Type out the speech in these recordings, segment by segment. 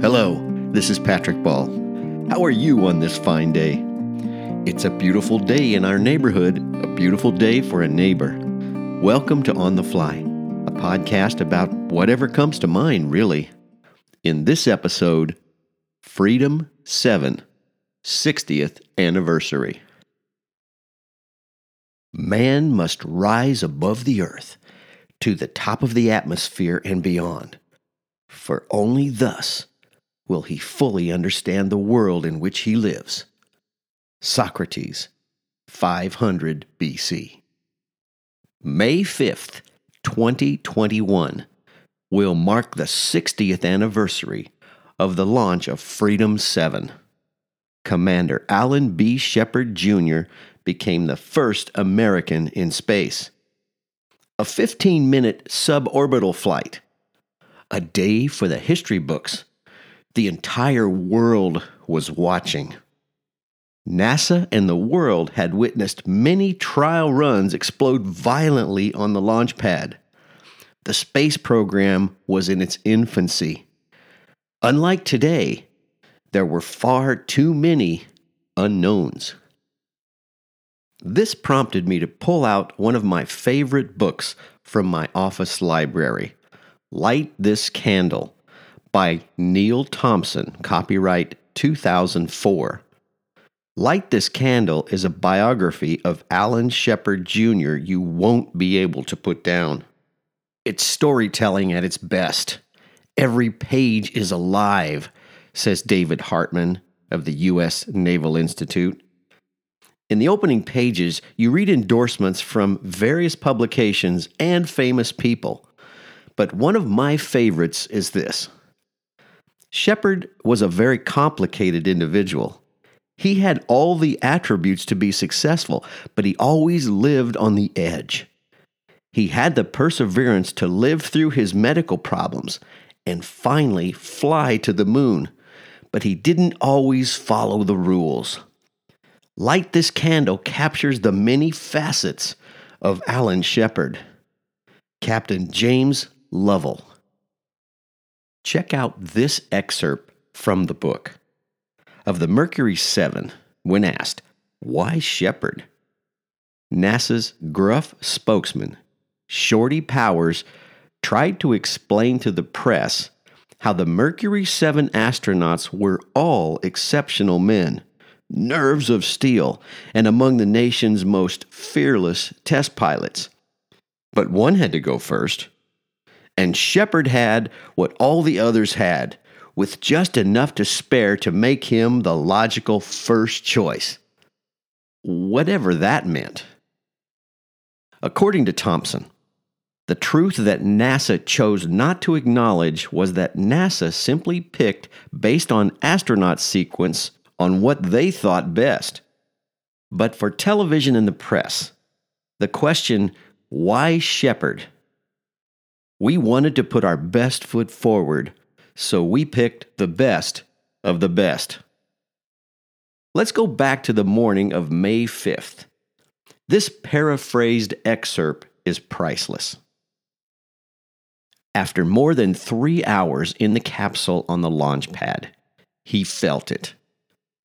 Hello, this is Patrick Ball. How are you on this fine day? It's a beautiful day in our neighborhood, a beautiful day for a neighbor. Welcome to On the Fly, a podcast about whatever comes to mind, really. In this episode, Freedom 7, 60th Anniversary. Man must rise above the earth to the top of the atmosphere and beyond, for only thus will he fully understand the world in which he lives. Socrates, 500 BC. May 5th, 2021, will mark the 60th anniversary of the launch of Freedom 7. Commander Alan B. Shepard Jr. became the first American in space. A 15 minute suborbital flight. A day for the history books the entire world was watching. NASA and the world had witnessed many trial runs explode violently on the launch pad. The space program was in its infancy. Unlike today, there were far too many unknowns. This prompted me to pull out one of my favorite books from my office library Light This Candle by Neal Thompson, copyright 2004. Light This Candle is a biography of Alan Shepard Jr. you won't be able to put down. It's storytelling at its best. Every page is alive, says David Hartman of the U.S. Naval Institute. In the opening pages, you read endorsements from various publications and famous people. But one of my favorites is this Shepard was a very complicated individual. He had all the attributes to be successful, but he always lived on the edge. He had the perseverance to live through his medical problems and finally fly to the moon, but he didn't always follow the rules. Light This Candle captures the many facets of Alan Shepard. Captain James Lovell check out this excerpt from the book. Of the Mercury 7, when asked, Why Shepard? NASA's gruff spokesman, Shorty Powers, tried to explain to the press how the Mercury 7 astronauts were all exceptional men, nerves of steel, and among the nation's most fearless test pilots. But one had to go first. And Shepard had what all the others had, with just enough to spare to make him the logical first choice. Whatever that meant. According to Thompson, the truth that NASA chose not to acknowledge was that NASA simply picked based on astronaut sequence on what they thought best. But for television and the press, the question, why Shepard, we wanted to put our best foot forward, so we picked the best of the best. Let's go back to the morning of May 5th. This paraphrased excerpt is priceless. After more than three hours in the capsule on the launch pad, he felt it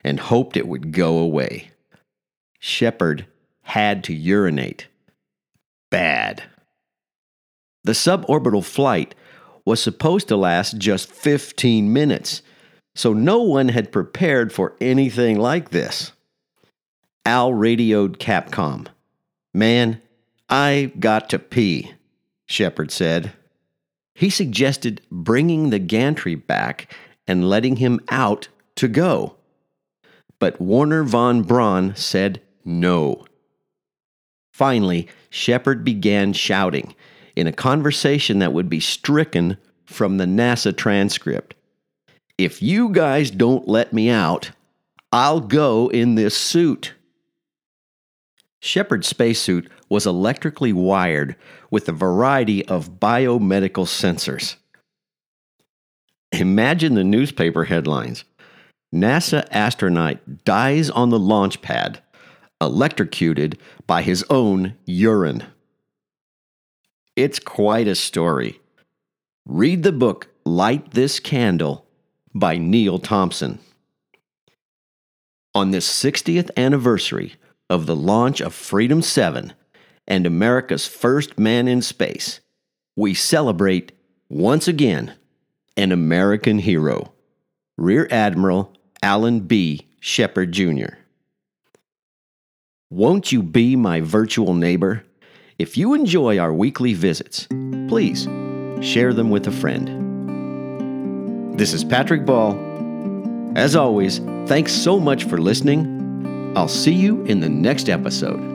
and hoped it would go away. Shepard had to urinate. Bad. The suborbital flight was supposed to last just 15 minutes, so no one had prepared for anything like this. Al radioed Capcom. Man, I got to pee, Shepard said. He suggested bringing the gantry back and letting him out to go. But Wernher von Braun said no. Finally, Shepard began shouting in a conversation that would be stricken from the NASA transcript. If you guys don't let me out, I'll go in this suit. Shepard's spacesuit was electrically wired with a variety of biomedical sensors. Imagine the newspaper headlines NASA astronaut dies on the launch pad, electrocuted by his own urine. It's quite a story. Read the book Light This Candle by Neal Thompson. On this 60th anniversary of the launch of Freedom 7 and America's first man in space, we celebrate once again an American hero, Rear Admiral Alan B. Shepard Jr. Won't you be my virtual neighbor? If you enjoy our weekly visits, please share them with a friend. This is Patrick Ball. As always, thanks so much for listening. I'll see you in the next episode.